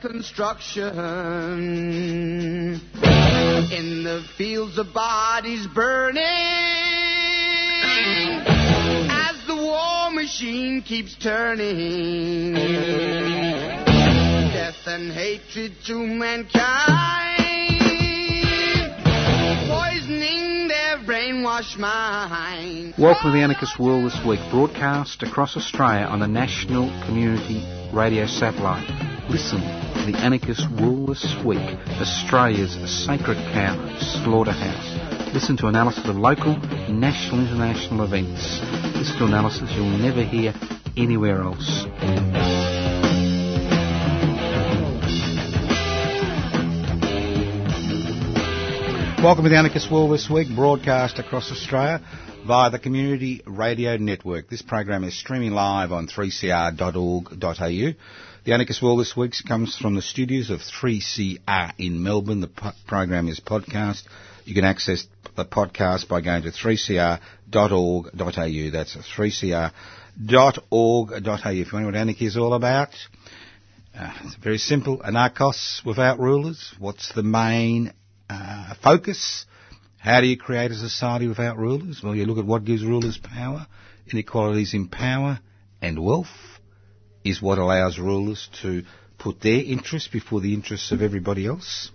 Construction. In the fields of bodies burning. As the war machine keeps turning. Death and hatred to mankind. Poisoning their brainwashed mind. Welcome to the Anarchist World this week, broadcast across Australia on the National Community Radio Satellite. Listen to the Anarchist World this week, Australia's sacred cow slaughterhouse. Listen to analysis of local, national, international events. Listen to analysis you'll never hear anywhere else. Welcome to the Anarchist World this week, broadcast across Australia via the Community Radio Network. This program is streaming live on 3cr.org.au. The Anarchist World this week comes from the studios of 3CR in Melbourne. The po- program is podcast. You can access the podcast by going to 3cr.org.au. That's 3cr.org.au. If you wonder what anarchy is all about, uh, it's very simple. Anarchos without rulers. What's the main uh, focus? How do you create a society without rulers? Well, you look at what gives rulers power. Inequalities in power and wealth is what allows rulers to put their interests before the interests of everybody else.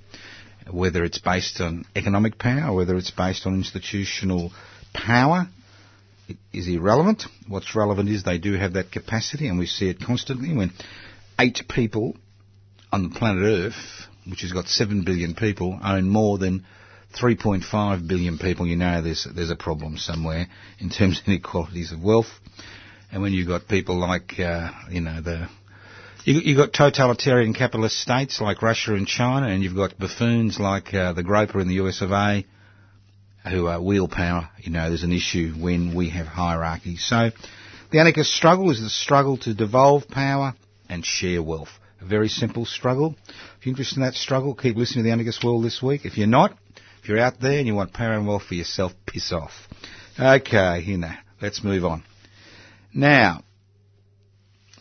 Whether it's based on economic power, whether it's based on institutional power, it is irrelevant. What's relevant is they do have that capacity, and we see it constantly when eight people on the planet Earth, which has got seven billion people, own more than 3.5 billion people, you know there's, there's a problem somewhere in terms of inequalities of wealth. And when you've got people like, uh, you know, the, you, you've got totalitarian capitalist states like Russia and China, and you've got buffoons like uh, the Groper in the US of A, who are wheel power. You know, there's an issue when we have hierarchy. So, the anarchist struggle is the struggle to devolve power and share wealth. A very simple struggle. If you're interested in that struggle, keep listening to the Anarchist World this week. If you're not, if you're out there and you want wealth for yourself, piss off. Okay, you know, let's move on. Now,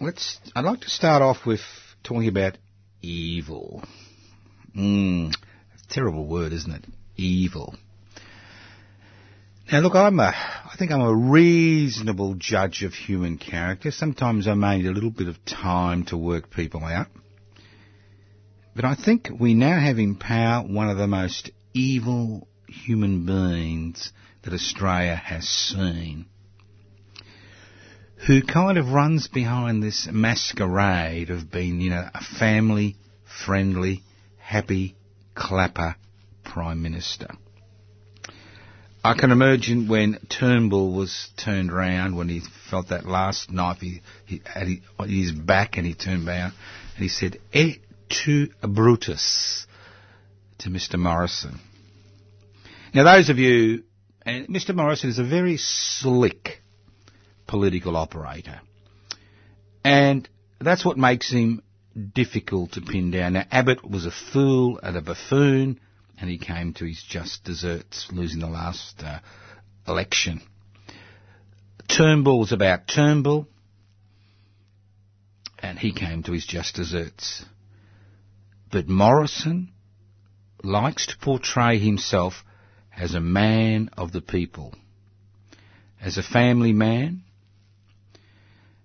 let's. I'd like to start off with talking about evil. Mm, terrible word, isn't it? Evil. Now, look, I'm a. I think I'm a reasonable judge of human character. Sometimes I may need a little bit of time to work people out. But I think we now have in power one of the most evil human beings that Australia has seen who kind of runs behind this masquerade of being, you know, a family friendly, happy clapper Prime Minister. I can imagine when Turnbull was turned round, when he felt that last knife he, he his, his back and he turned round and he said, Et tu Brutus to Mr Morrison. Now those of you, and Mr Morrison is a very slick political operator. And that's what makes him difficult to pin down. Now, Abbott was a fool and a buffoon, and he came to his just deserts, losing the last uh, election. Turnbull was about Turnbull, and he came to his just deserts. But Morrison likes to portray himself as a man of the people, as a family man,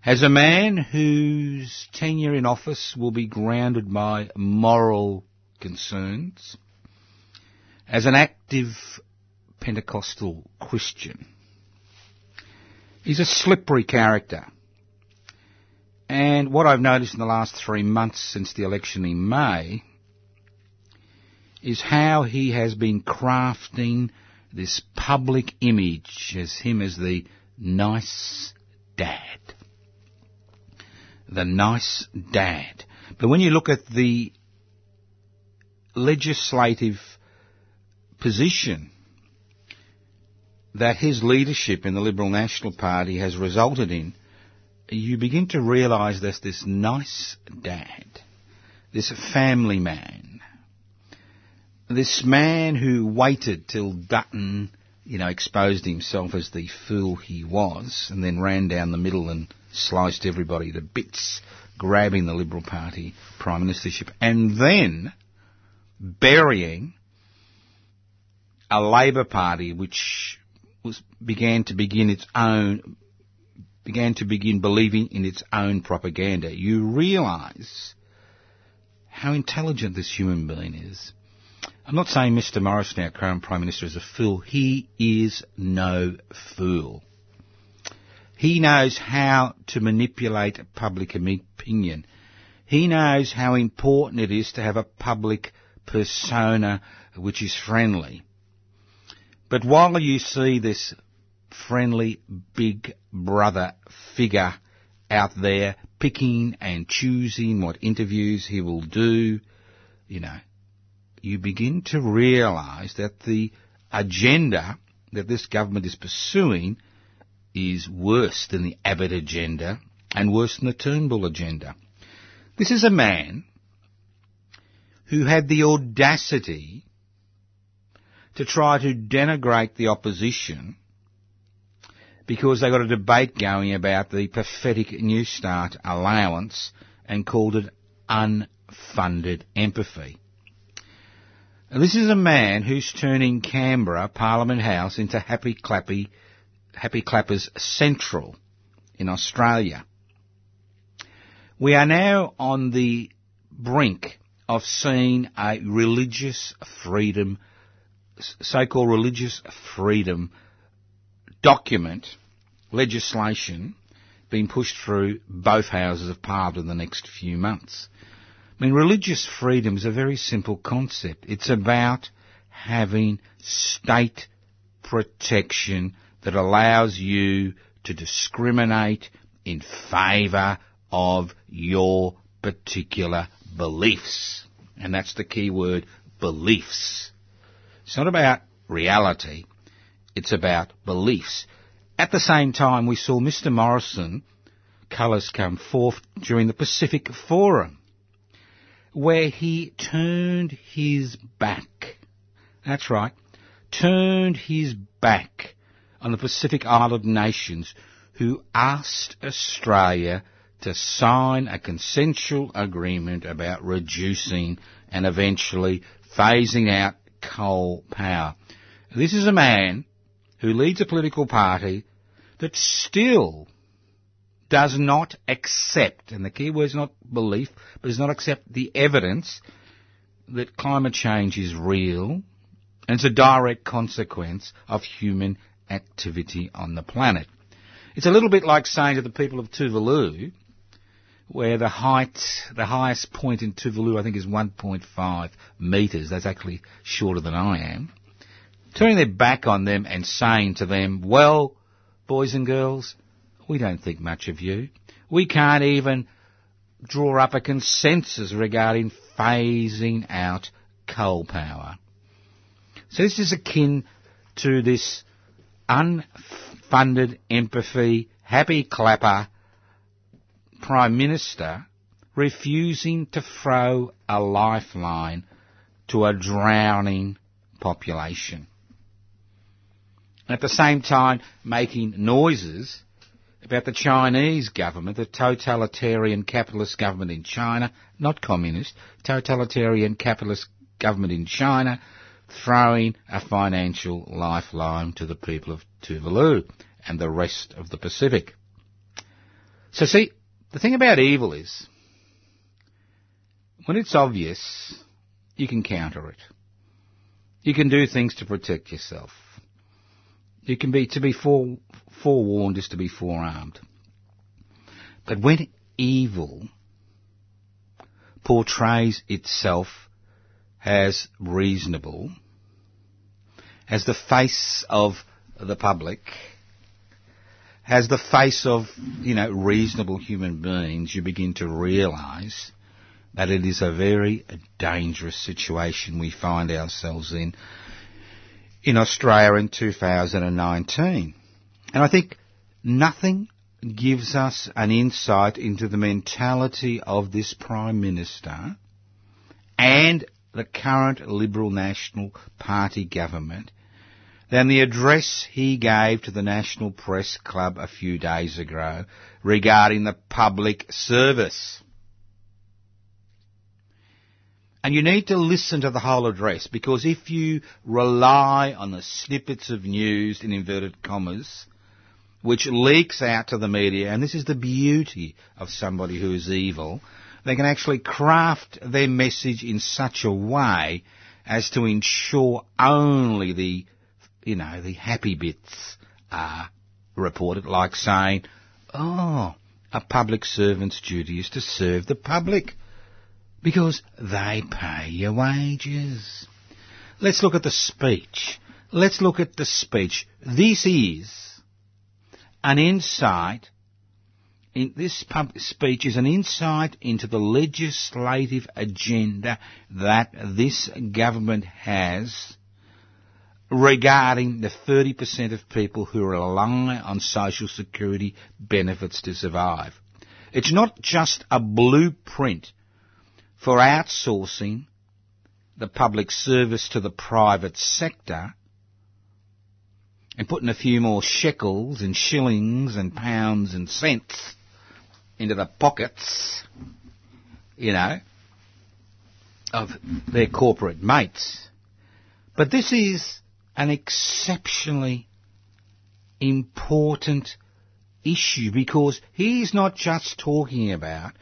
as a man whose tenure in office will be grounded by moral concerns, as an active Pentecostal Christian. He's a slippery character. And what I've noticed in the last three months since the election in May is how he has been crafting this public image as him as the nice dad. The nice dad. But when you look at the legislative position that his leadership in the Liberal National Party has resulted in, you begin to realise there's this nice dad, this family man, this man who waited till Dutton, you know, exposed himself as the fool he was, and then ran down the middle and sliced everybody to bits, grabbing the Liberal Party prime ministership, and then burying a Labor Party which was began to begin its own began to begin believing in its own propaganda. You realise how intelligent this human being is. I'm not saying Mr. Morrison, our current Prime Minister, is a fool. He is no fool. He knows how to manipulate public opinion. He knows how important it is to have a public persona which is friendly. But while you see this friendly big brother figure out there picking and choosing what interviews he will do, you know, you begin to realise that the agenda that this government is pursuing is worse than the Abbott agenda and worse than the Turnbull agenda. This is a man who had the audacity to try to denigrate the opposition because they got a debate going about the pathetic Newstart allowance and called it unfunded empathy. And this is a man who's turning Canberra, Parliament House, into Happy Clappy, Happy Clappers Central in Australia. We are now on the brink of seeing a religious freedom so-called religious freedom document, legislation, being pushed through both houses of parliament in the next few months. I mean, religious freedom is a very simple concept. It's about having state protection that allows you to discriminate in favour of your particular beliefs. And that's the key word, beliefs. It's not about reality, it's about beliefs. At the same time, we saw Mr. Morrison colours come forth during the Pacific Forum, where he turned his back. That's right, turned his back on the Pacific Island nations who asked Australia to sign a consensual agreement about reducing and eventually phasing out coal power. This is a man who leads a political party that still does not accept, and the key word is not belief, but does not accept the evidence that climate change is real and it's a direct consequence of human activity on the planet. It's a little bit like saying to the people of Tuvalu, where the height, the highest point in Tuvalu, I think, is 1.5 metres. That's actually shorter than I am. Turning their back on them and saying to them, well, boys and girls, we don't think much of you. We can't even draw up a consensus regarding phasing out coal power. So this is akin to this unfunded empathy, happy clapper, Prime Minister refusing to throw a lifeline to a drowning population. At the same time, making noises about the Chinese government, the totalitarian capitalist government in China, not communist, totalitarian capitalist government in China, throwing a financial lifeline to the people of Tuvalu and the rest of the Pacific. So see, the thing about evil is, when it's obvious, you can counter it. You can do things to protect yourself. You can be, to be fore, forewarned is to be forearmed. But when evil portrays itself as reasonable, as the face of the public, as the face of, you know, reasonable human beings, you begin to realise that it is a very dangerous situation we find ourselves in in Australia in 2019. And I think nothing gives us an insight into the mentality of this Prime Minister and the current Liberal National Party government than the address he gave to the National Press Club a few days ago regarding the public service. And you need to listen to the whole address because if you rely on the snippets of news in inverted commas, which leaks out to the media, and this is the beauty of somebody who is evil, they can actually craft their message in such a way as to ensure only the, you know, the happy bits are reported, like saying, oh, a public servant's duty is to serve the public because they pay your wages. Let's look at the speech. Let's look at the speech. This is an insight in this speech is an insight into the legislative agenda that this government has regarding the 30% of people who rely on social security benefits to survive. It's not just a blueprint for outsourcing the public service to the private sector and putting a few more shekels and shillings and pounds and cents into the pockets, you know, of their corporate mates. But this is an exceptionally important issue because he's not just talking about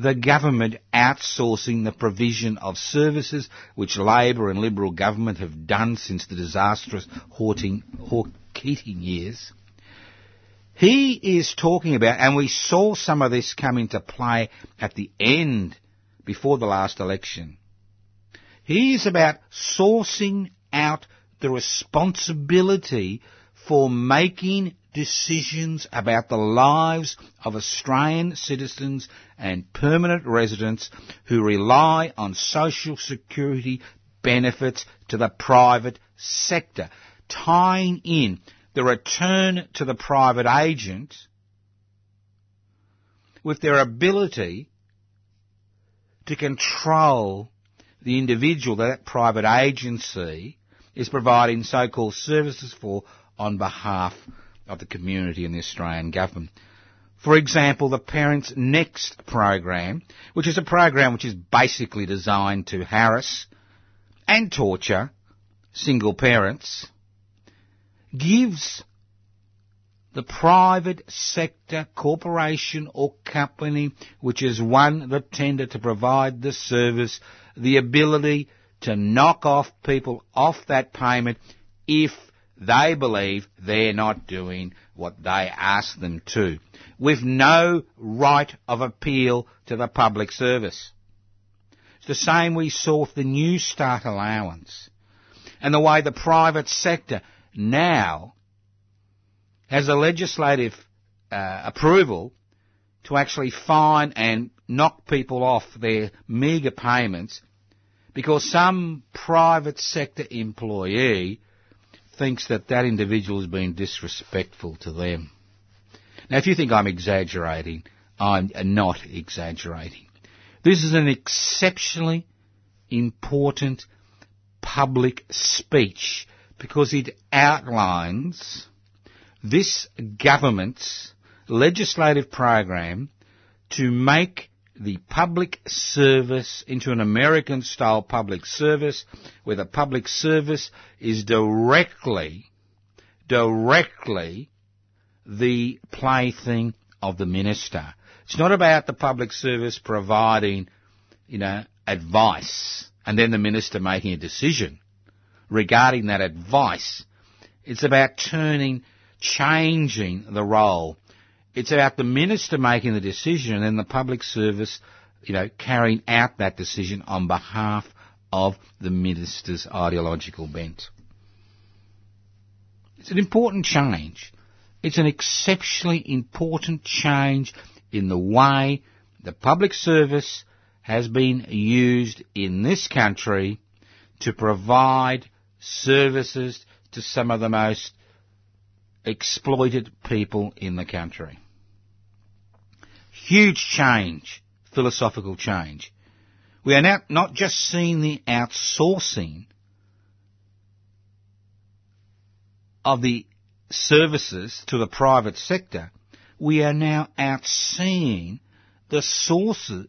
the government outsourcing the provision of services which Labor and Liberal government have done since the disastrous Hawking, Keating years. He is talking about, and we saw some of this come into play at the end before the last election. He is about sourcing out the responsibility for making decisions about the lives of Australian citizens and permanent residents who rely on social security benefits to the private sector, tying in the return to the private agent with their ability to control the individual that, that private agency is providing so-called services for on behalf of the community and the Australian government. For example, the ParentsNext program, which is a program which is basically designed to harass and torture single parents, gives the private sector corporation or company which has won the tender to provide the service the ability to knock off people off that payment if they believe they're not doing what they ask them to, with no right of appeal to the public service. It's the same we saw with the Newstart allowance and the way the private sector now has a legislative uh, approval to actually fine and knock people off their meagre payments because some private sector employee thinks that that individual is being disrespectful to them. Now, if you think I'm exaggerating, I'm not exaggerating. This is an exceptionally important public speech because it outlines this government's legislative program to make the public service into an American style public service where the public service is directly, directly the plaything of the minister. It's not about the public service providing, you know, advice and then the minister making a decision regarding that advice. It's about turning, changing the role it's about the minister making the decision and then the public service, you know, carrying out that decision on behalf of the minister's ideological bent. It's an important change. It's an exceptionally important change in the way the public service has been used in this country to provide services to some of the most exploited people in the country. Huge change, philosophical change. We are now not just seeing the outsourcing of the services to the private sector, we are now outseeing the sources,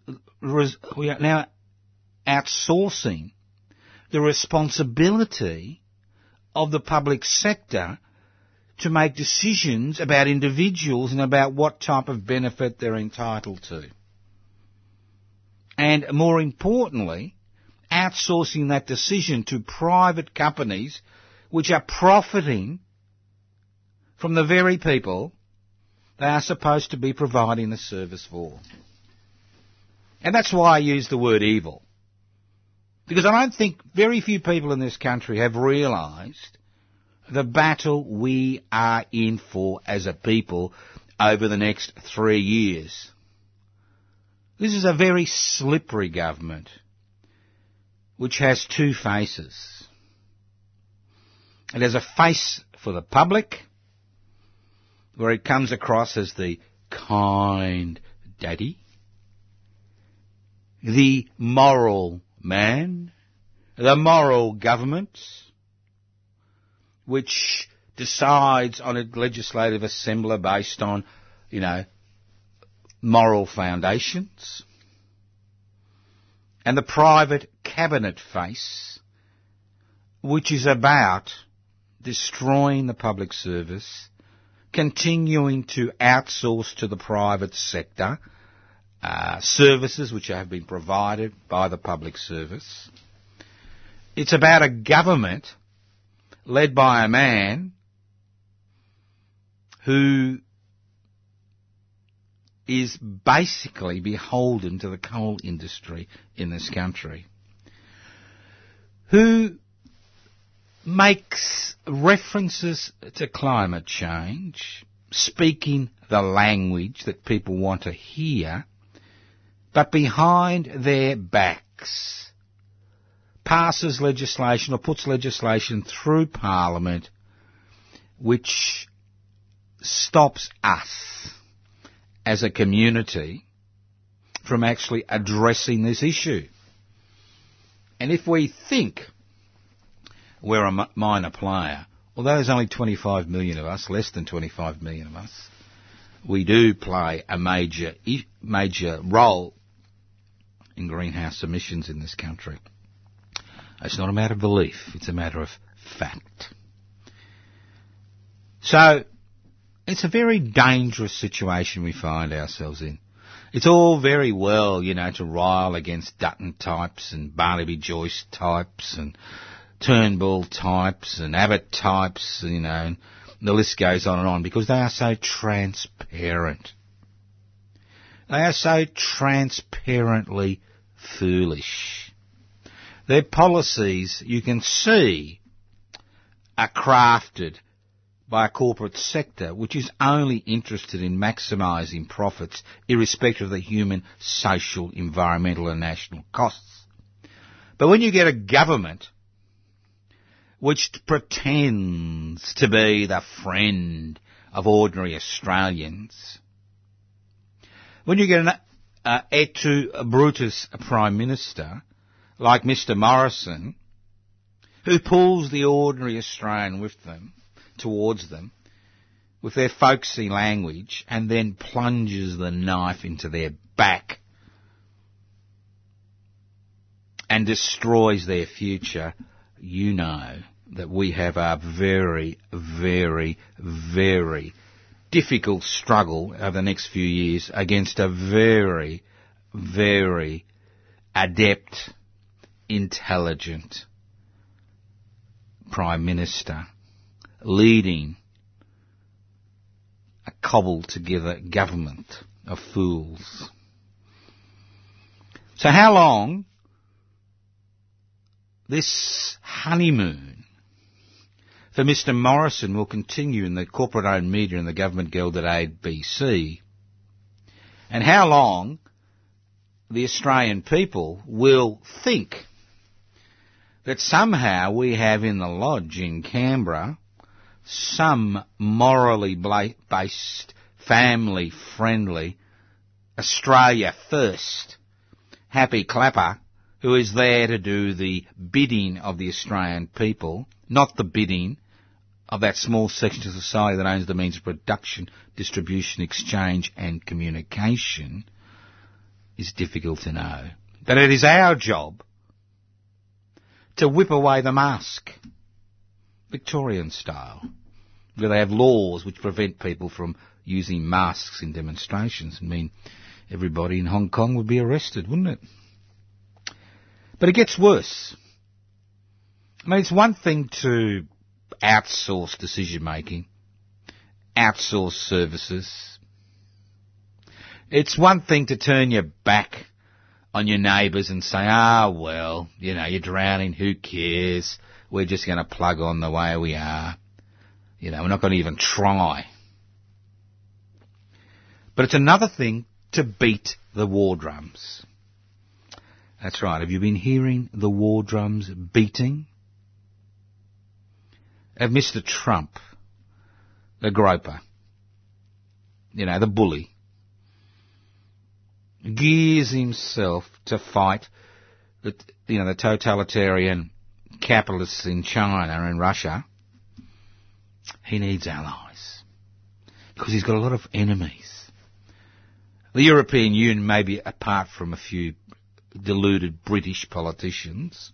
we are now outsourcing the responsibility of the public sector to make decisions about individuals and about what type of benefit they're entitled to. And more importantly, outsourcing that decision to private companies which are profiting from the very people they are supposed to be providing the service for. And that's why I use the word evil. Because I don't think very few people in this country have realised the battle we are in for as a people over the next three years. This is a very slippery government which has two faces. It has a face for the public where it comes across as the kind daddy, the moral man, the moral government, which decides on a legislative assembly based on, you know, moral foundations, and the private cabinet face, which is about destroying the public service, continuing to outsource to the private sector uh, services which have been provided by the public service. It's about a government led by a man who is basically beholden to the coal industry in this country, who makes references to climate change, speaking the language that people want to hear, but behind their backs passes legislation or puts legislation through Parliament which stops us as a community from actually addressing this issue. And if we think we're a minor player, although there's only 25 million of us, less than 25 million of us, we do play a major, major role in greenhouse emissions in this country. It's not a matter of belief, it's a matter of fact. So, it's a very dangerous situation we find ourselves in. It's all very well, you know, to rile against Dutton types and Barnaby Joyce types and Turnbull types and Abbott types, you know, and the list goes on and on because they are so transparent. They are so transparently foolish. Their policies, you can see, are crafted by a corporate sector which is only interested in maximising profits irrespective of the human, social, environmental and national costs. But when you get a government which pretends to be the friend of ordinary Australians, when you get an uh, tu Brutus Prime Minister like Mr Morrison, who pulls the ordinary Australian with them, towards them with their folksy language and then plunges the knife into their back and destroys their future, you know that we have a very, very, very difficult struggle over the next few years against a very, very adept, intelligent Prime Minister leading a cobbled together government of fools. So how long this honeymoon for Mr Morrison will continue in the corporate owned media and the government guild at ABC? And how long the Australian people will think that somehow we have in the lodge in Canberra some morally based, family friendly, Australia first, happy clapper who is there to do the bidding of the Australian people, not the bidding of that small section of society that owns the means of production, distribution, exchange and communication, is difficult to know. But it is our job to whip away the mask, Victorian style, where they have laws which prevent people from using masks in demonstrations I mean everybody in Hong Kong would be arrested, wouldn't it? But it gets worse. I mean, it's one thing to outsource decision making, outsource services. It's one thing to turn your back on your neighbours and say, ah, well, you know, you're drowning, who cares? We're just going to plug on the way we are. You know, we're not going to even try. But it's another thing to beat the war drums. That's right. Have you been hearing the war drums beating? Of Mr. Trump, the groper, you know, the bully, gears himself to fight the, you know, the totalitarian capitalists in China and Russia. He needs allies. Because he's got a lot of enemies. The European Union, maybe apart from a few deluded British politicians.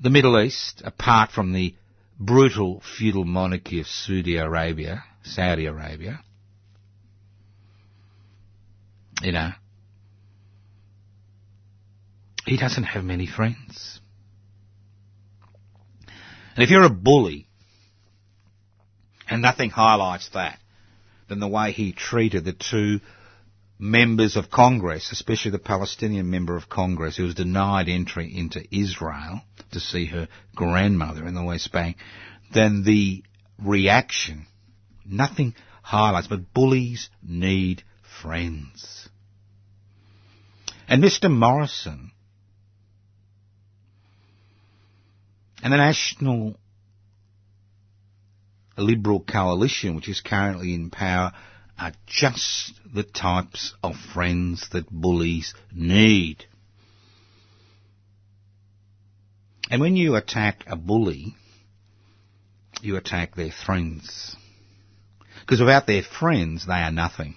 The Middle East, apart from the brutal feudal monarchy of Saudi Arabia, Saudi Arabia, you know, he doesn't have many friends. And if you're a bully, and nothing highlights that than the way he treated the two members of Congress, especially the Palestinian member of Congress who was denied entry into Israel to see her grandmother in the West Bank, then the reaction, nothing highlights, but bullies need friends. And Mr. Morrison and the National Liberal Coalition, which is currently in power, are just the types of friends that bullies need. And when you attack a bully, you attack their friends. Because without their friends, they are nothing.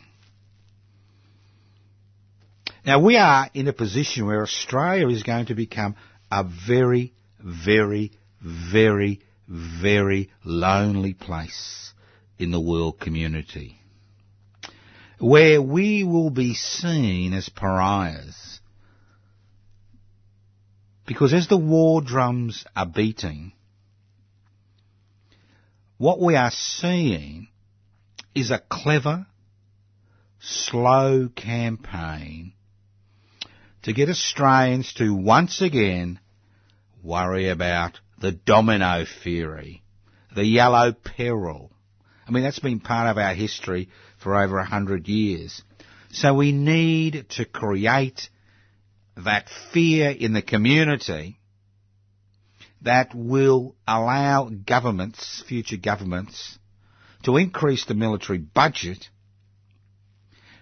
Now we are in a position where Australia is going to become a very, very, very, very lonely place in the world community where we will be seen as pariahs. Because as the war drums are beating, what we are seeing is a clever, slow campaign to get Australians to once again worry about the domino theory, the yellow peril. I mean, that's been part of our history for over a hundred years. So we need to create that fear in the community that will allow governments, future governments, to increase the military budget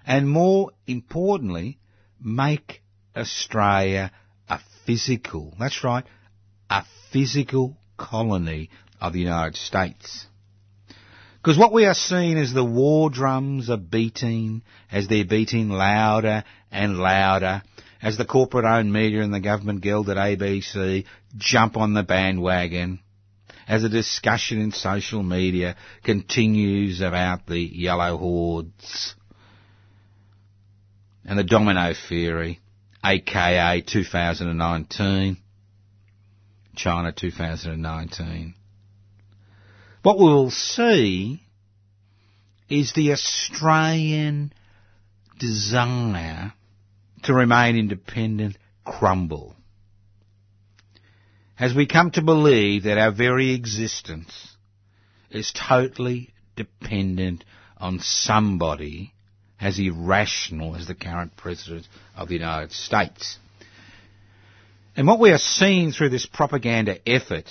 and more importantly, make Australia a physical, that's right, a physical colony of the United States. Because what we are seeing is the war drums are beating, as they're beating louder and louder, as the corporate owned media and the government guild at ABC jump on the bandwagon, as the discussion in social media continues about the yellow hordes and the domino theory, aka 2019, China 2019. What we'll see is the Australian desire to remain independent crumble. As we come to believe that our very existence is totally dependent on somebody as irrational as the current President of the United States. And what we are seeing through this propaganda effort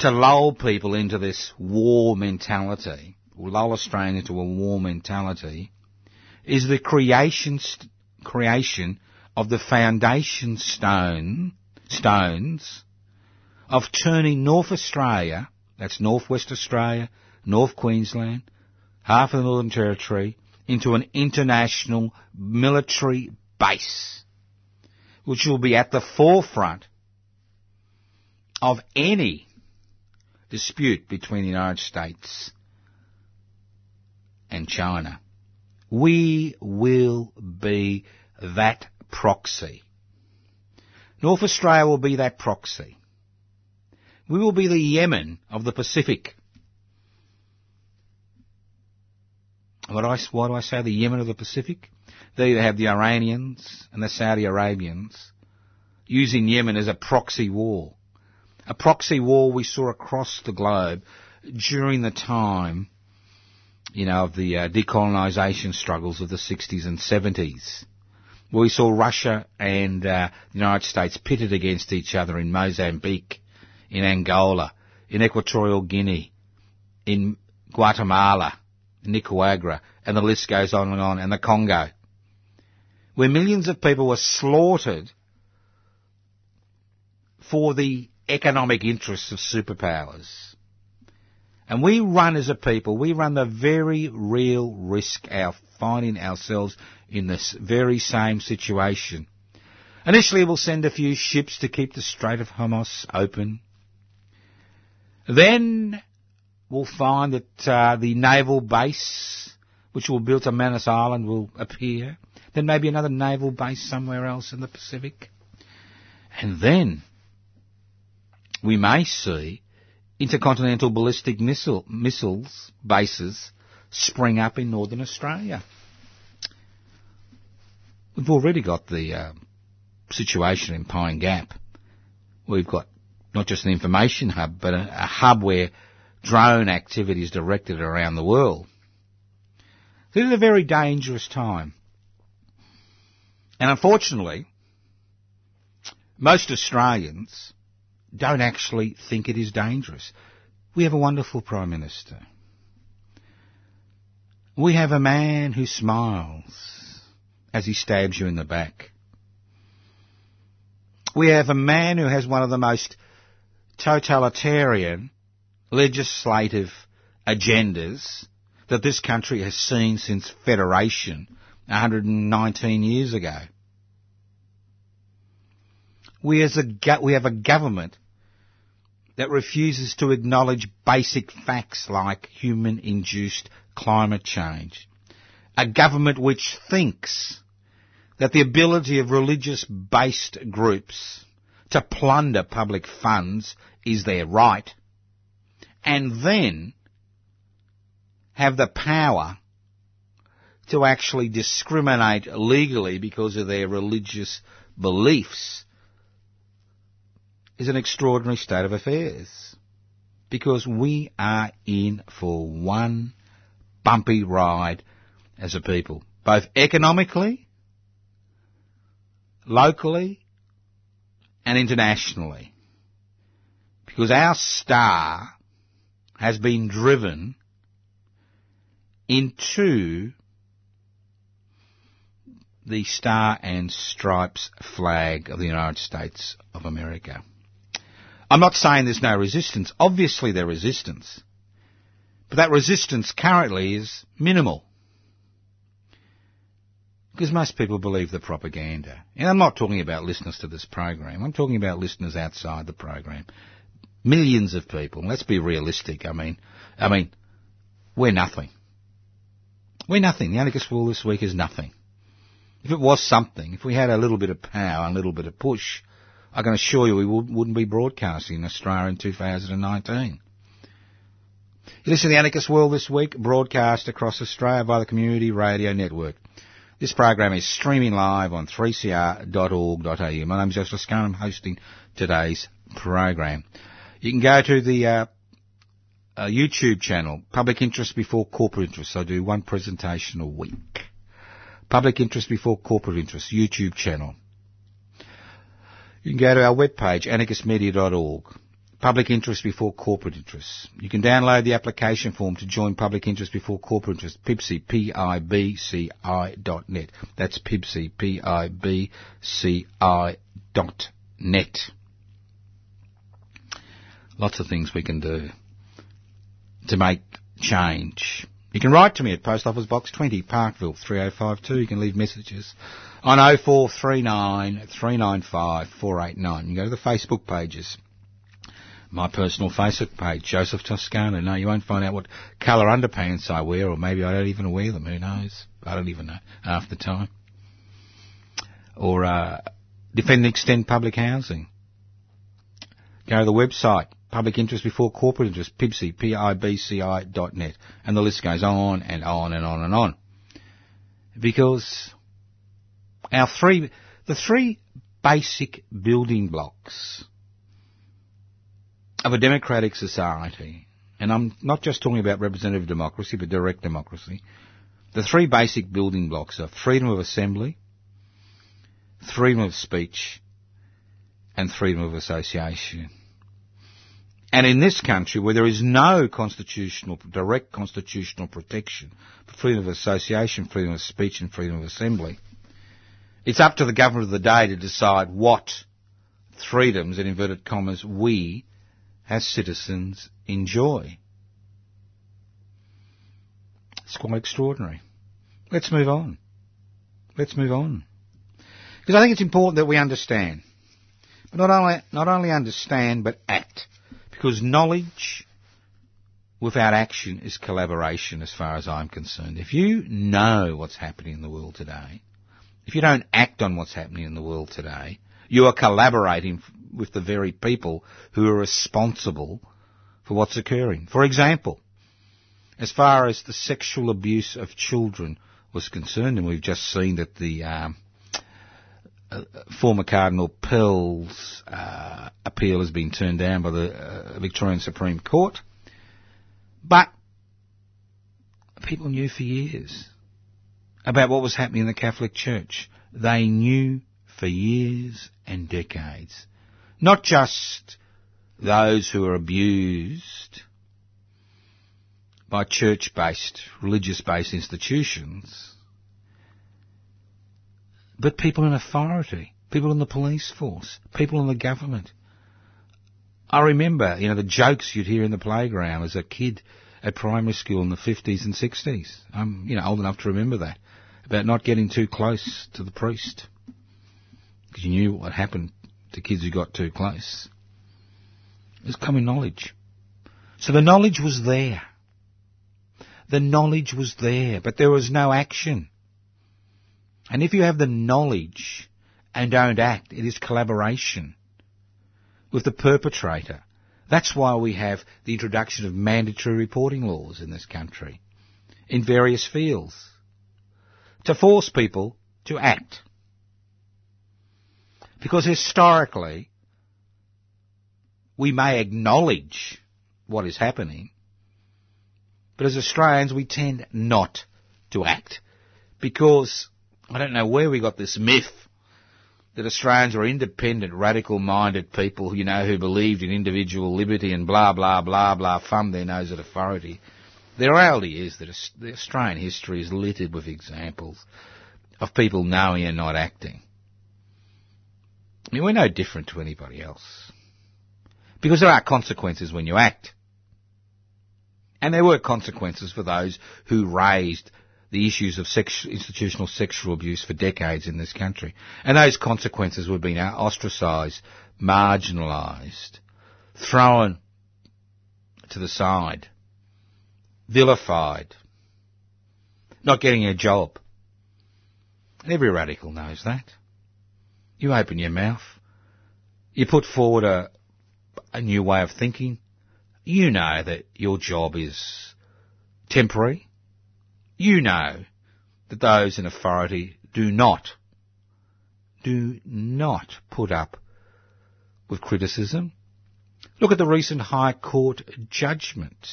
to lull people into this war mentality, lull Australia into a war mentality, is the creation, creation of the foundation stone, stones of turning North Australia, that's Northwest Australia, North Queensland, half of the Northern Territory, into an international military base, which will be at the forefront of any dispute between the United States and China. We will be that proxy. North Australia will be that proxy. We will be the Yemen of the Pacific. What I, why do I say the Yemen of the Pacific? There you have the Iranians and the Saudi Arabians using Yemen as a proxy war. A proxy war we saw across the globe during the time, you know, of the uh, decolonisation struggles of the 60s and 70s. We saw Russia and uh, the United States pitted against each other in Mozambique, in Angola, in Equatorial Guinea, in Guatemala, Nicaragua, and the list goes on and on, and the Congo, where millions of people were slaughtered for the economic interests of superpowers. And we run as a people, we run the very real risk of finding ourselves in this very same situation. Initially we'll send a few ships to keep the Strait of Hormuz open. Then we'll find that uh, the naval base, which will built on Manus Island, will appear. Then maybe another naval base somewhere else in the Pacific. And then we may see intercontinental ballistic missile, missiles bases spring up in northern Australia. We've already got the uh, situation in Pine Gap. We've got not just an information hub, but a, a hub where drone activities directed around the world. This is a very dangerous time. And unfortunately, most Australians don't actually think it is dangerous. We have a wonderful Prime Minister. We have a man who smiles as he stabs you in the back. We have a man who has one of the most totalitarian legislative agendas that this country has seen since federation 119 years ago. We, as a, we have a government that refuses to acknowledge basic facts like human-induced climate change. A government which thinks that the ability of religious-based groups to plunder public funds is their right and then have the power to actually discriminate legally because of their religious beliefs is an extraordinary state of affairs. Because we are in for one bumpy ride as a people, both economically, locally, and internationally. Because our star has been driven into the Star and Stripes flag of the United States of America. I'm not saying there's no resistance. Obviously there's resistance. But that resistance currently is minimal. Because most people believe the propaganda. And I'm not talking about listeners to this program. I'm talking about listeners outside the program. Millions of people. Let's be realistic. I mean, I mean, we're nothing. We're nothing. The Anarchist World this week is nothing. If it was something, if we had a little bit of power a little bit of push, I can assure you we wouldn't be broadcasting in Australia in 2019. You listen to the Anarchist World this week, broadcast across Australia by the Community Radio Network. This program is streaming live on 3cr.org.au. My name is Joseph Toscano. I'm hosting today's program. You can go to the uh, a YouTube channel, Public Interest Before Corporate Interest. I do one presentation a week. Public Interest Before Corporate Interest, YouTube channel. You can go to our webpage, anarchistmedia.org. Public interest before corporate interests. You can download the application form to join public interest before corporate interest. PIBCI, P-I-B-C-I dot net. That's PIBCI, P-I-B-C-I dot net. Lots of things we can do to make change. You can write to me at Post Office Box 20, Parkville 3052. You can leave messages on 0439 395 489. You can go to the Facebook pages. My personal Facebook page, Joseph Toscano. No, you won't find out what colour underpants I wear, or maybe I don't even wear them. Who knows? I don't even know half the time. Or uh, defend and extend public housing. Go to the website, public interest before corporate interest, PIBCI, P-I-B-C-I dot net. And the list goes on and on and on and on. Because our three, the three basic building blocks of a democratic society, and I'm not just talking about representative democracy, but direct democracy, the three basic building blocks are freedom of assembly, freedom of speech, and freedom of association. And in this country, where there is no constitutional, direct constitutional protection for freedom of association, freedom of speech, and freedom of assembly, it's up to the government of the day to decide what freedoms, in inverted commas, we, as citizens, enjoy. It's quite extraordinary. Let's move on. Let's move on. Because I think it's important that we understand. But not only, not only understand, but act. Because knowledge without action is collaboration as far as I'm concerned. If you know what's happening in the world today, if you don't act on what's happening in the world today, you are collaborating with the very people who are responsible for what's occurring. For example, as far as the sexual abuse of children was concerned, and we've just seen that the um, uh, former Cardinal Pell's uh, appeal has been turned down by the uh, Victorian Supreme Court, but people knew for years about what was happening in the Catholic Church. They knew for years and decades. Not just those who are abused by church-based, religious-based institutions, but people in authority, people in the police force, people in the government. I remember, you know, the jokes you'd hear in the playground as a kid at primary school in the 50s and 60s. I'm, you know, old enough to remember that about not getting too close to the priest. Because you knew what happened to kids who got too close. It was common knowledge. So the knowledge was there. The knowledge was there, but there was no action. And if you have the knowledge and don't act, it is collaboration with the perpetrator. That's why we have the introduction of mandatory reporting laws in this country in various fields to force people to act. Because historically, we may acknowledge what is happening, but as Australians we tend not to act. Because I don't know where we got this myth that Australians were independent, radical-minded people, you know, who believed in individual liberty and blah, blah, blah, blah, thumb their nose at authority. The reality is that the Australian history is littered with examples of people knowing and not acting. I mean, we're no different to anybody else. Because there are consequences when you act. And there were consequences for those who raised the issues of sex, institutional sexual abuse for decades in this country. And those consequences were being ostracised, marginalised, thrown to the side vilified, not getting a job. Every radical knows that. You open your mouth, you put forward a, a new way of thinking, you know that your job is temporary. You know that those in authority do not, do not put up with criticism. Look at the recent High Court judgment,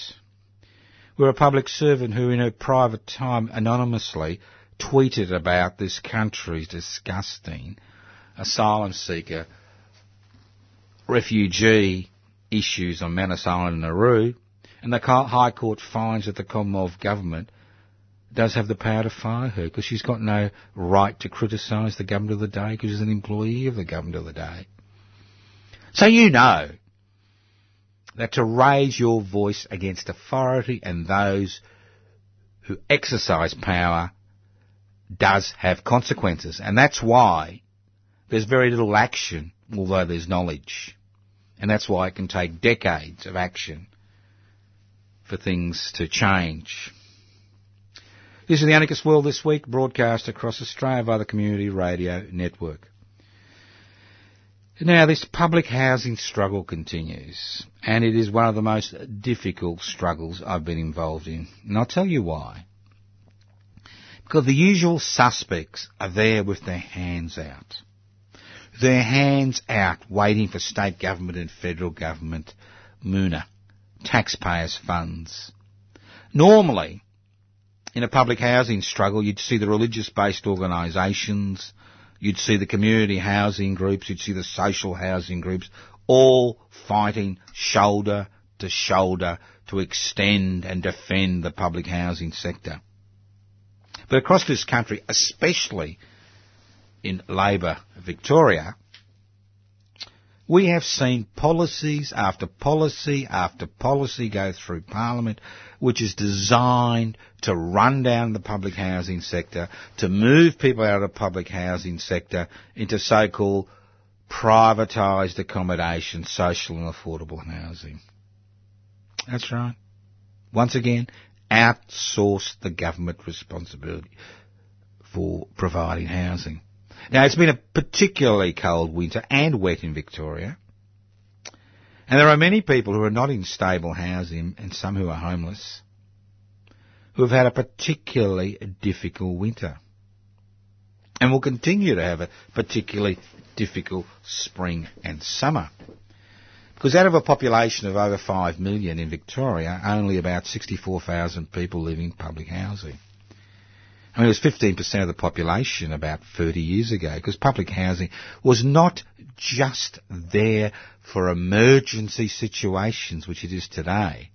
where a public servant who in her private time anonymously tweeted about this country's disgusting asylum seeker refugee issues on Manus Island and Nauru, and the High Court finds that the Commonwealth Government does have the power to fire her because she's got no right to criticise the government of the day because she's an employee of the government of the day. So you know that to raise your voice against authority and those who exercise power does have consequences. And that's why there's very little action, although there's knowledge. And that's why it can take decades of action for things to change. This is the Anarchist World this week, broadcast across Australia via the Community Radio Network. Now, this public housing struggle continues, and it is one of the most difficult struggles I've been involved in. And I'll tell you why. Because the usual suspects are there with their hands out. Their hands out, waiting for state government and federal government, Moona, taxpayers' funds. Normally, in a public housing struggle, you'd see the religious-based organisations, you'd see the community housing groups, you'd see the social housing groups, all fighting shoulder to shoulder to extend and defend the public housing sector. But across this country, especially in Labor Victoria, we have seen policies after policy after policy go through Parliament which is designed to run down the public housing sector, to move people out of the public housing sector into so-called privatised accommodation, social and affordable housing. That's right. Once again, outsource the government responsibility for providing housing. Now, it's been a particularly cold winter and wet in Victoria. And there are many people who are not in stable housing and some who are homeless who have had a particularly difficult winter. And will continue to have a particularly difficult spring and summer. Because out of a population of over 5 million in Victoria, only about 64,000 people live in public housing. I mean, it was 15% of the population about 30 years ago because public housing was not just there for emergency situations, which it is today.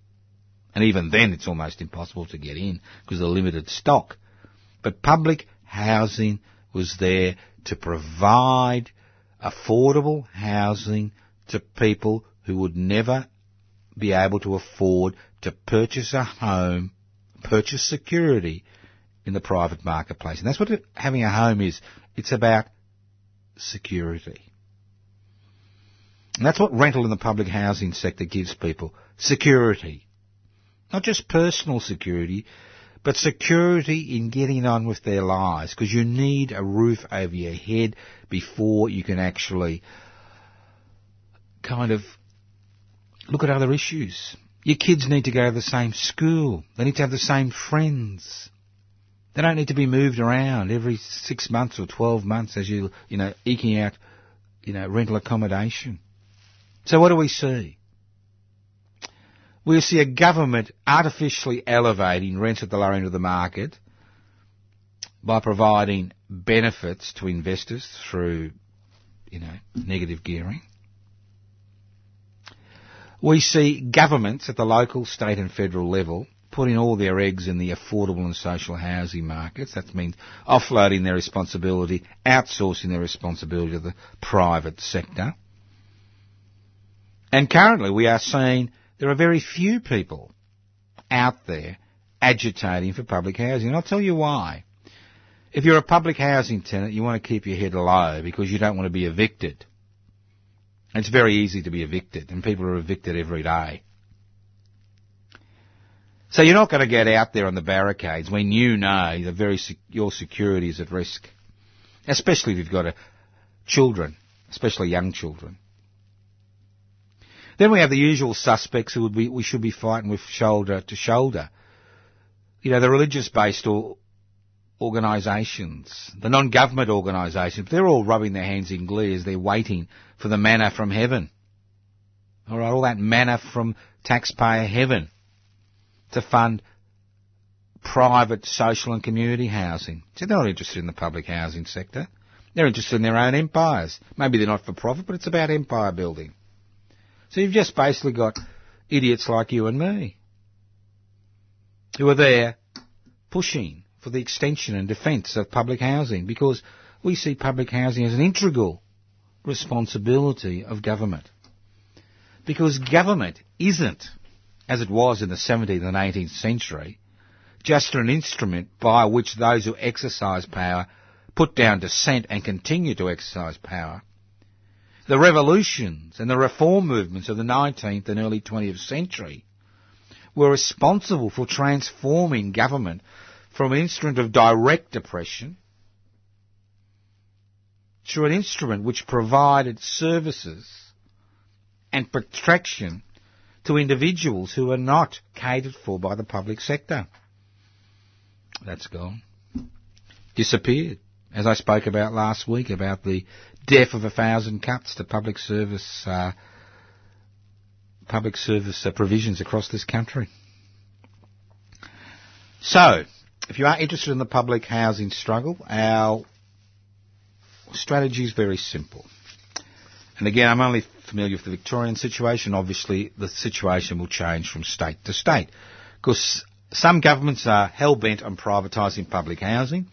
And even then it's almost impossible to get in because of the limited stock. But public housing was there to provide affordable housing to people who would never be able to afford to purchase a home, purchase security in the private marketplace. And that's what having a home is. It's about security. And that's what rental in the public housing sector gives people. Security. Not just personal security, but security in getting on with their lives. Because you need a roof over your head before you can actually kind of look at other issues. Your kids need to go to the same school. They need to have the same friends. They don't need to be moved around every six months or 12 months as you, you know, eking out, you know, rental accommodation. So what do we see? We see a government artificially elevating rents at the lower end of the market by providing benefits to investors through, you know, negative gearing. We see governments at the local, state and federal level putting all their eggs in the affordable and social housing markets. That means offloading their responsibility, outsourcing their responsibility to the private sector. And currently we are seeing there are very few people out there agitating for public housing. And I'll tell you why. If you're a public housing tenant, you want to keep your head low because you don't want to be evicted. It's very easy to be evicted, and people are evicted every day. So you're not going to get out there on the barricades when you know that very your security is at risk, especially if you've got a, children, especially young children. Then we have the usual suspects who be, we should be fighting with shoulder to shoulder. You know, the religious-based or, organisations, the non-government organisations, they're all rubbing their hands in glee as they're waiting for the manna from heaven. All right, all that manna from taxpayer heaven to fund private social and community housing. So they're not interested in the public housing sector. They're interested in their own empires. Maybe they're not for profit, but it's about empire building. So you've just basically got idiots like you and me who are there pushing for the extension and defence of public housing because we see public housing as an integral responsibility of government. Because government isn't, as it was in the 17th and 18th century, just an instrument by which those who exercise power put down dissent and continue to exercise power. The revolutions and the reform movements of the 19th and early 20th century were responsible for transforming government from an instrument of direct oppression to an instrument which provided services and protection to individuals who are not catered for by the public sector. That's gone. Disappeared. As I spoke about last week about the death of a thousand cuts to public service, uh, public service uh, provisions across this country. So, if you are interested in the public housing struggle, our strategy is very simple. And again, I'm only familiar with the Victorian situation. Obviously, the situation will change from state to state. Because some governments are hell-bent on privatising public housing,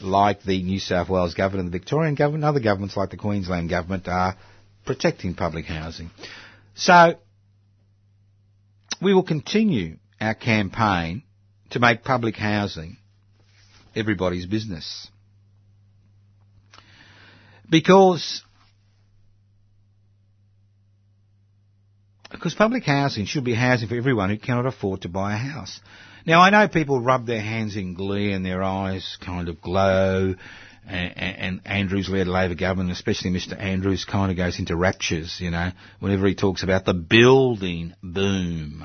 like the New South Wales government and the Victorian government. Other governments, like the Queensland government, are protecting public housing. So, we will continue our campaign to make public housing everybody's business. Because because public housing should be housing for everyone who cannot afford to buy a house. Now I know people rub their hands in glee and their eyes kind of glow and, and Andrews-led Labor government, especially Mr Andrews, kind of goes into raptures, you know, whenever he talks about the building boom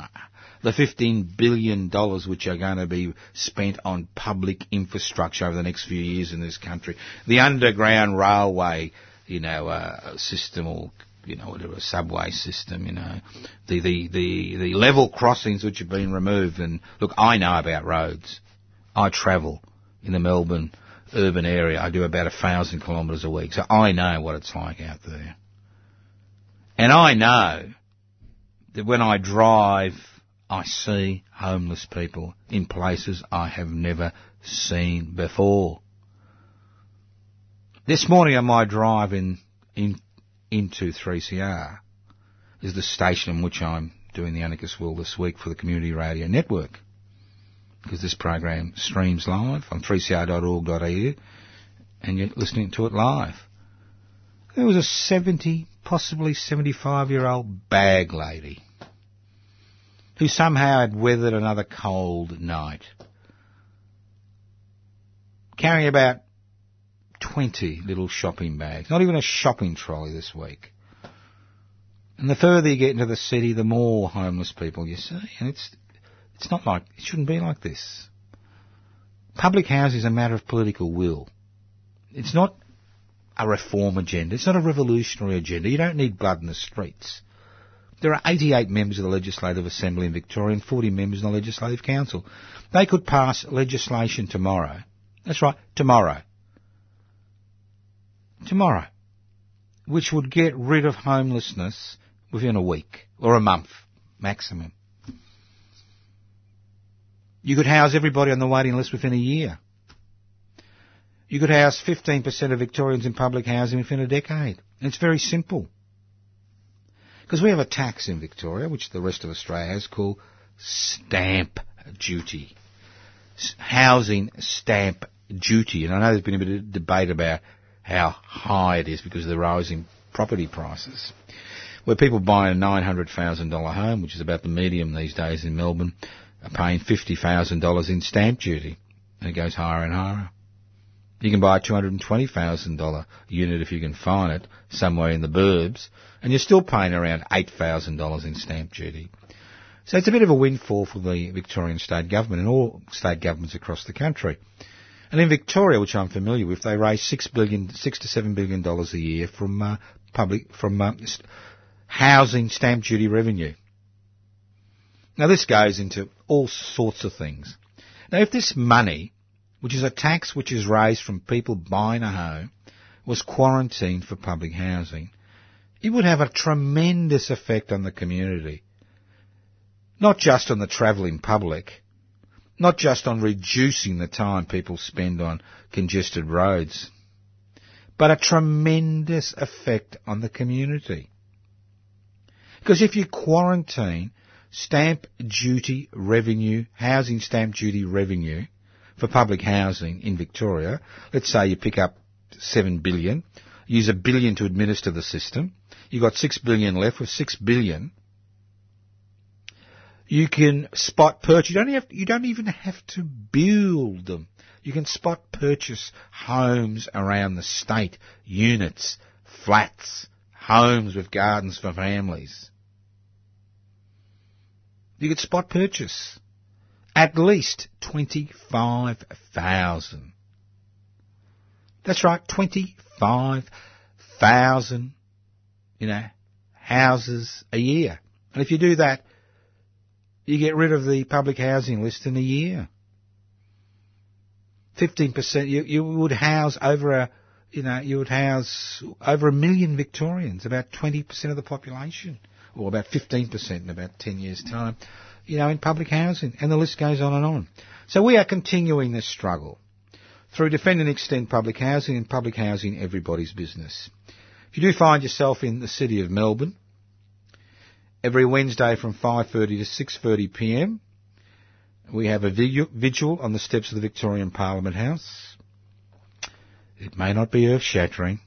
the $15 billion which are going to be spent on public infrastructure over the next few years in this country. The underground railway, you know, uh, system or you know, whatever, subway system, you know, the, the, the, the level crossings which have been removed. And look, I know about roads. I travel in the Melbourne urban area. I do about a thousand kilometres a week. So I know what it's like out there. And I know that when I drive I see homeless people in places I have never seen before. This morning on my drive in, in into 3CR is the station in which I'm doing the Anarchist World this week for the Community Radio Network. Because this program streams live on 3cr.org.au and you're listening to it live. There was a 70, possibly 75 year old bag lady who somehow had weathered another cold night. Carrying about 20 little shopping bags, not even a shopping trolley this week. And the further you get into the city, the more homeless people you see. And it's, it's not like, it shouldn't be like this. Public housing is a matter of political will. It's not a reform agenda. It's not a revolutionary agenda. You don't need blood in the streets. There are 88 members of the Legislative Assembly in Victoria and 40 members in the Legislative Council. They could pass legislation tomorrow. That's right, tomorrow. Tomorrow. Which would get rid of homelessness within a week or a month maximum. You could house everybody on the waiting list within a year. You could house 15% of Victorians in public housing within a decade. It's very simple. Because we have a tax in Victoria, which the rest of Australia has, called stamp duty. Housing stamp duty. And I know there's been a bit of debate about how high it is because of the rising property prices. Where people buy a $900,000 home, which is about the medium these days in Melbourne, are paying $50,000 in stamp duty. And it goes higher and higher. You can buy a $220,000 unit if you can find it somewhere in the burbs, and you're still paying around $8,000 in stamp duty. So it's a bit of a windfall for the Victorian state government and all state governments across the country. And in Victoria, which I'm familiar with, they raise six billion, six to seven billion dollars a year from uh, public, from uh, housing stamp duty revenue. Now this goes into all sorts of things. Now if this money, which is a tax which is raised from people buying a home, was quarantined for public housing, it would have a tremendous effect on the community. Not just on the travelling public, not just on reducing the time people spend on congested roads, but a tremendous effect on the community. Because if you quarantine stamp duty revenue, housing stamp duty revenue for public housing in Victoria, let's say you pick up seven billion, use a billion to administer the system, you've got six billion left with six billion, you can spot purchase. You don't, have, you don't even have to build them. You can spot purchase homes around the state, units, flats, homes with gardens for families. You could spot purchase at least 25,000. That's right, 25,000, you know, houses a year. And if you do that, you get rid of the public housing list in a year. 15%, you, you would house over a, you know, you would house over a million Victorians, about 20% of the population, or about 15% in about 10 years' time, you know, in public housing. And the list goes on and on. So we are continuing this struggle through Defend and Extend Public Housing and Public Housing Everybody's Business. If you do find yourself in the city of Melbourne, every Wednesday from 5.30 to 6.30 p.m. We have a vigil on the steps of the Victorian Parliament House. It may not be earth-shattering,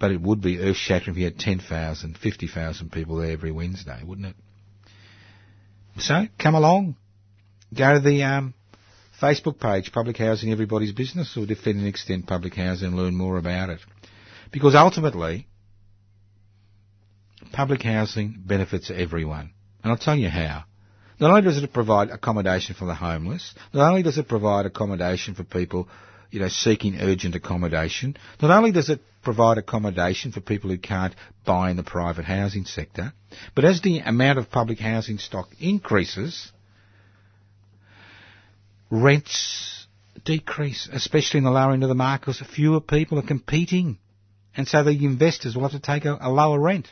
but it would be earth-shattering if you had 10,000, 50,000 people there every Wednesday, wouldn't it? So, come along. Go to the um, Facebook page, Public Housing Everybody's Business, or Defend and Extend Public Housing and learn more about it. Because ultimately, public housing benefits everyone. And I'll tell you how. Not only does it provide accommodation for the homeless, not only does it provide accommodation for people, you know, seeking urgent accommodation, not only does it provide accommodation for people who can't buy in the private housing sector, but as the amount of public housing stock increases, rents decrease, especially in the lower end of the market, because fewer people are competing. And so the investors will have to take a, a lower rent.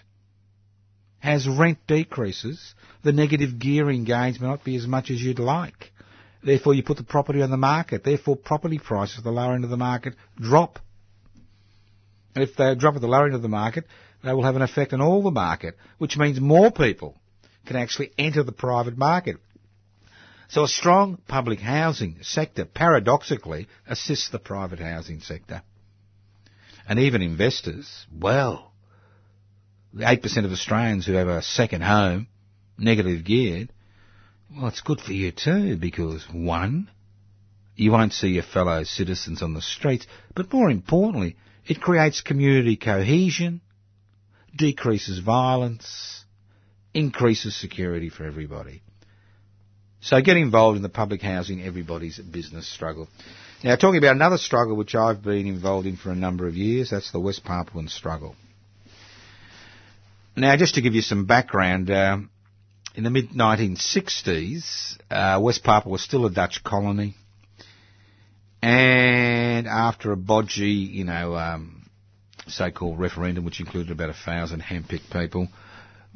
As rent decreases, the negative gearing gains may not be as much as you'd like. Therefore, you put the property on the market. Therefore, property prices at the lower end of the market drop. And if they drop at the lower end of the market, they will have an effect on all the market, which means more people can actually enter the private market. So a strong public housing sector, paradoxically, assists the private housing sector. And even investors, well, 8% of Australians who have a second home, negative geared, well, it's good for you too, because one, you won't see your fellow citizens on the streets, but more importantly, it creates community cohesion, decreases violence, increases security for everybody. So get involved in the public housing everybody's business struggle. Now talking about another struggle which I've been involved in for a number of years, that's the West Papuan struggle. Now, just to give you some background, uh, in the mid 1960s, uh, West Papua was still a Dutch colony, and after a bodgy, you know, um, so-called referendum, which included about a thousand hand-picked people,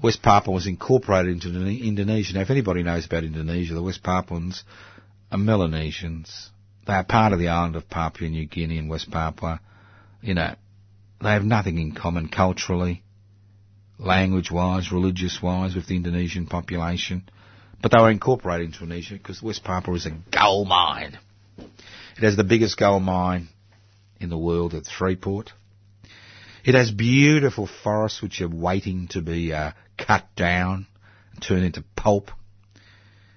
West Papua was incorporated into Indonesia. Now, if anybody knows about Indonesia, the West Papuans are Melanesians. They are part of the island of Papua New Guinea and West Papua. You know, they have nothing in common culturally language-wise, religious-wise, with the Indonesian population. But they were incorporated into Indonesia because West Papua is a gold mine. It has the biggest gold mine in the world at Freeport. It has beautiful forests which are waiting to be uh, cut down and turned into pulp.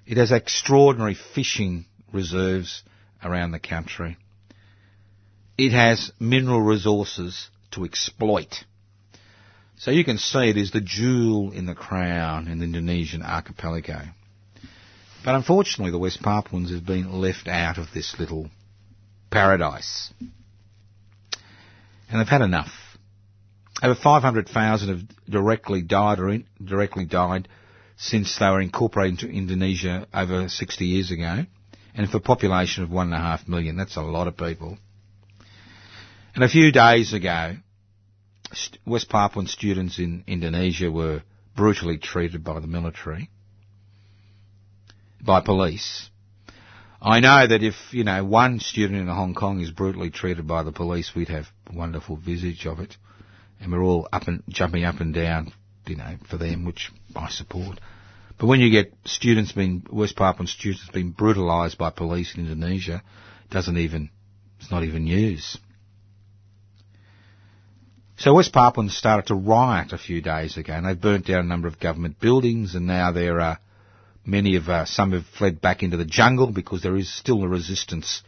It has extraordinary fishing reserves around the country. It has mineral resources to exploit. So you can see it is the jewel in the crown in the Indonesian archipelago. But unfortunately, the West Papuans have been left out of this little paradise. And they've had enough. Over 500,000 have directly died or in, directly died since they were incorporated into Indonesia over 60 years ago. And for a population of one and a half million, that's a lot of people. And a few days ago, West Papuan students in Indonesia were brutally treated by the military, by police. I know that if, you know, one student in Hong Kong is brutally treated by the police, we'd have wonderful visage of it. And we're all up and jumping up and down, you know, for them, which I support. But when you get students being, West Papuan students being brutalised by police in Indonesia, doesn't even, it's not even news. So West Papuans started to riot a few days ago, and they burnt down a number of government buildings, and now there are many of uh, some have fled back into the jungle because there is still a resistance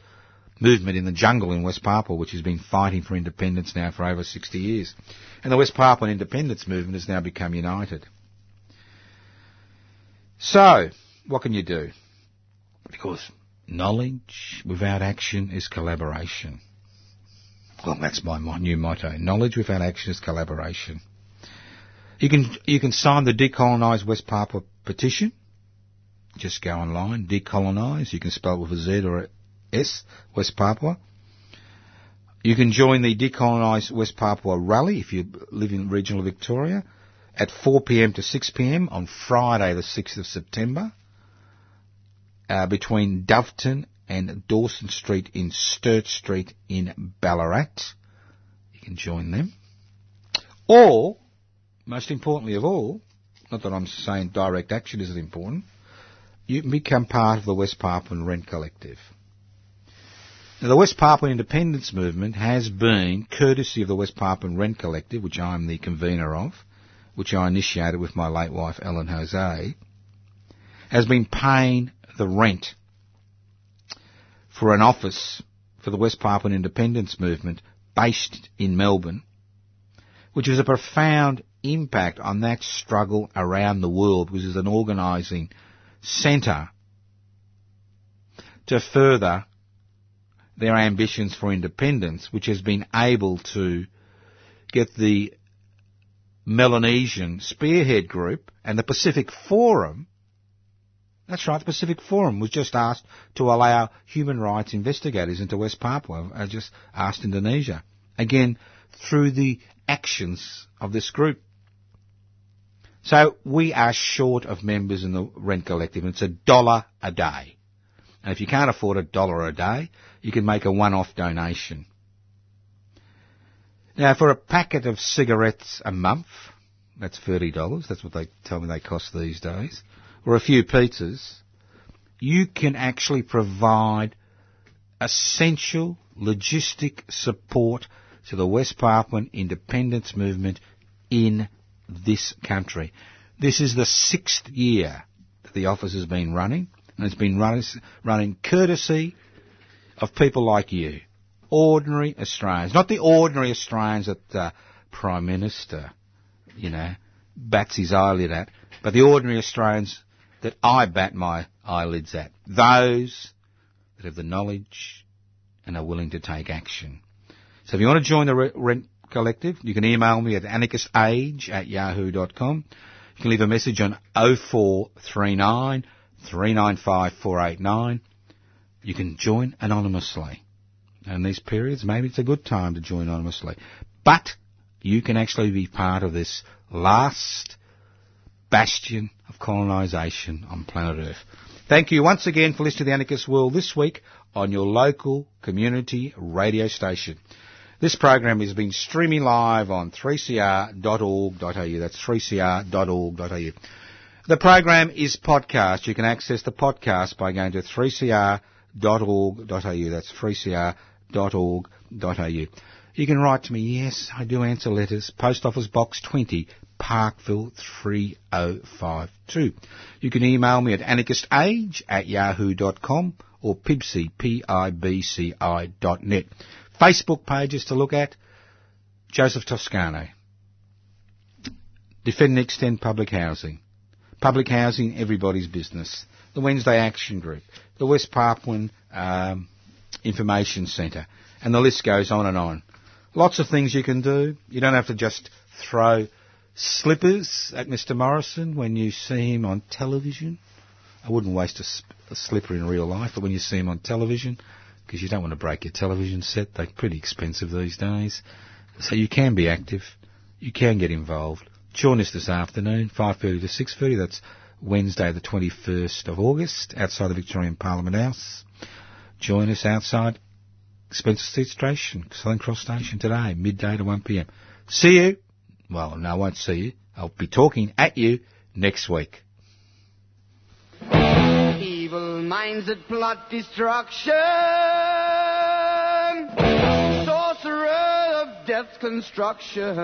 movement in the jungle in West Papua, which has been fighting for independence now for over 60 years. And the West Papuan independence movement has now become united. So, what can you do? Because knowledge without action is collaboration. Well, that's my, my new motto. Knowledge without action is collaboration. You can, you can sign the Decolonise West Papua petition. Just go online, decolonise. You can spell it with a Z or a S, West Papua. You can join the Decolonise West Papua rally if you live in regional Victoria at 4pm to 6pm on Friday the 6th of September uh, between Doveton and Dawson Street in Sturt Street in Ballarat. You can join them. Or, most importantly of all, not that I'm saying direct action isn't important, you can become part of the West Papuan Rent Collective. Now, the West Papuan Independence Movement has been, courtesy of the West Papuan Rent Collective, which I'm the convener of, which I initiated with my late wife Ellen Jose, has been paying the rent for an office for the West Papuan independence movement based in Melbourne, which has a profound impact on that struggle around the world, which is an organising centre to further their ambitions for independence, which has been able to get the Melanesian Spearhead Group and the Pacific Forum that's right, the Pacific Forum was just asked to allow human rights investigators into West Papua, I just asked Indonesia. Again, through the actions of this group. So we are short of members in the rent collective. It's a dollar a day. And if you can't afford a dollar a day, you can make a one-off donation. Now, for a packet of cigarettes a month, that's $30. That's what they tell me they cost these days or a few pizzas, you can actually provide essential logistic support to the West Papuan independence movement in this country. This is the sixth year that the office has been running, and it's been running, running courtesy of people like you, ordinary Australians, not the ordinary Australians that the Prime Minister, you know, bats his eyelid at, but the ordinary Australians that I bat my eyelids at. Those that have the knowledge and are willing to take action. So if you want to join the Rent Collective, you can email me at anarchistage at yahoo.com. You can leave a message on 0439 395 489. You can join anonymously. And these periods, maybe it's a good time to join anonymously. But you can actually be part of this last bastion of colonisation on planet Earth. Thank you once again for listening to the Anarchist World this week on your local community radio station. This program is being streaming live on 3cr.org.au. That's 3cr.org.au. The program is podcast. You can access the podcast by going to 3cr.org.au. That's 3cr.org.au. You can write to me. Yes, I do answer letters. Post Office Box 20, Parkville 3052. You can email me at anarchistage at yahoo.com or pibci, P-I-B-C-I dot net. Facebook pages to look at, Joseph Toscano. Defend and extend public housing. Public housing, everybody's business. The Wednesday Action Group. The West Papuan um, Information Centre. And the list goes on and on. Lots of things you can do. You don't have to just throw slippers at Mr. Morrison when you see him on television. I wouldn't waste a, a slipper in real life, but when you see him on television, because you don't want to break your television set, they're pretty expensive these days. So you can be active, you can get involved. Join us this afternoon, 5.30 to 6.30, that's Wednesday the 21st of August, outside the Victorian Parliament House. Join us outside Spencer Street Station, Southern Cross Station today, midday to 1pm. See you, well, no, I won't see you, I'll be talking at you next week. Evil minds that plot destruction. Sorcerer of death's construction.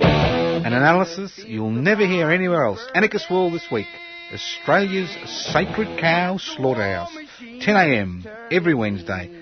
An analysis you'll never hear anywhere else. Anarchist World this week. Australia's sacred cow slaughterhouse. 10am every Wednesday.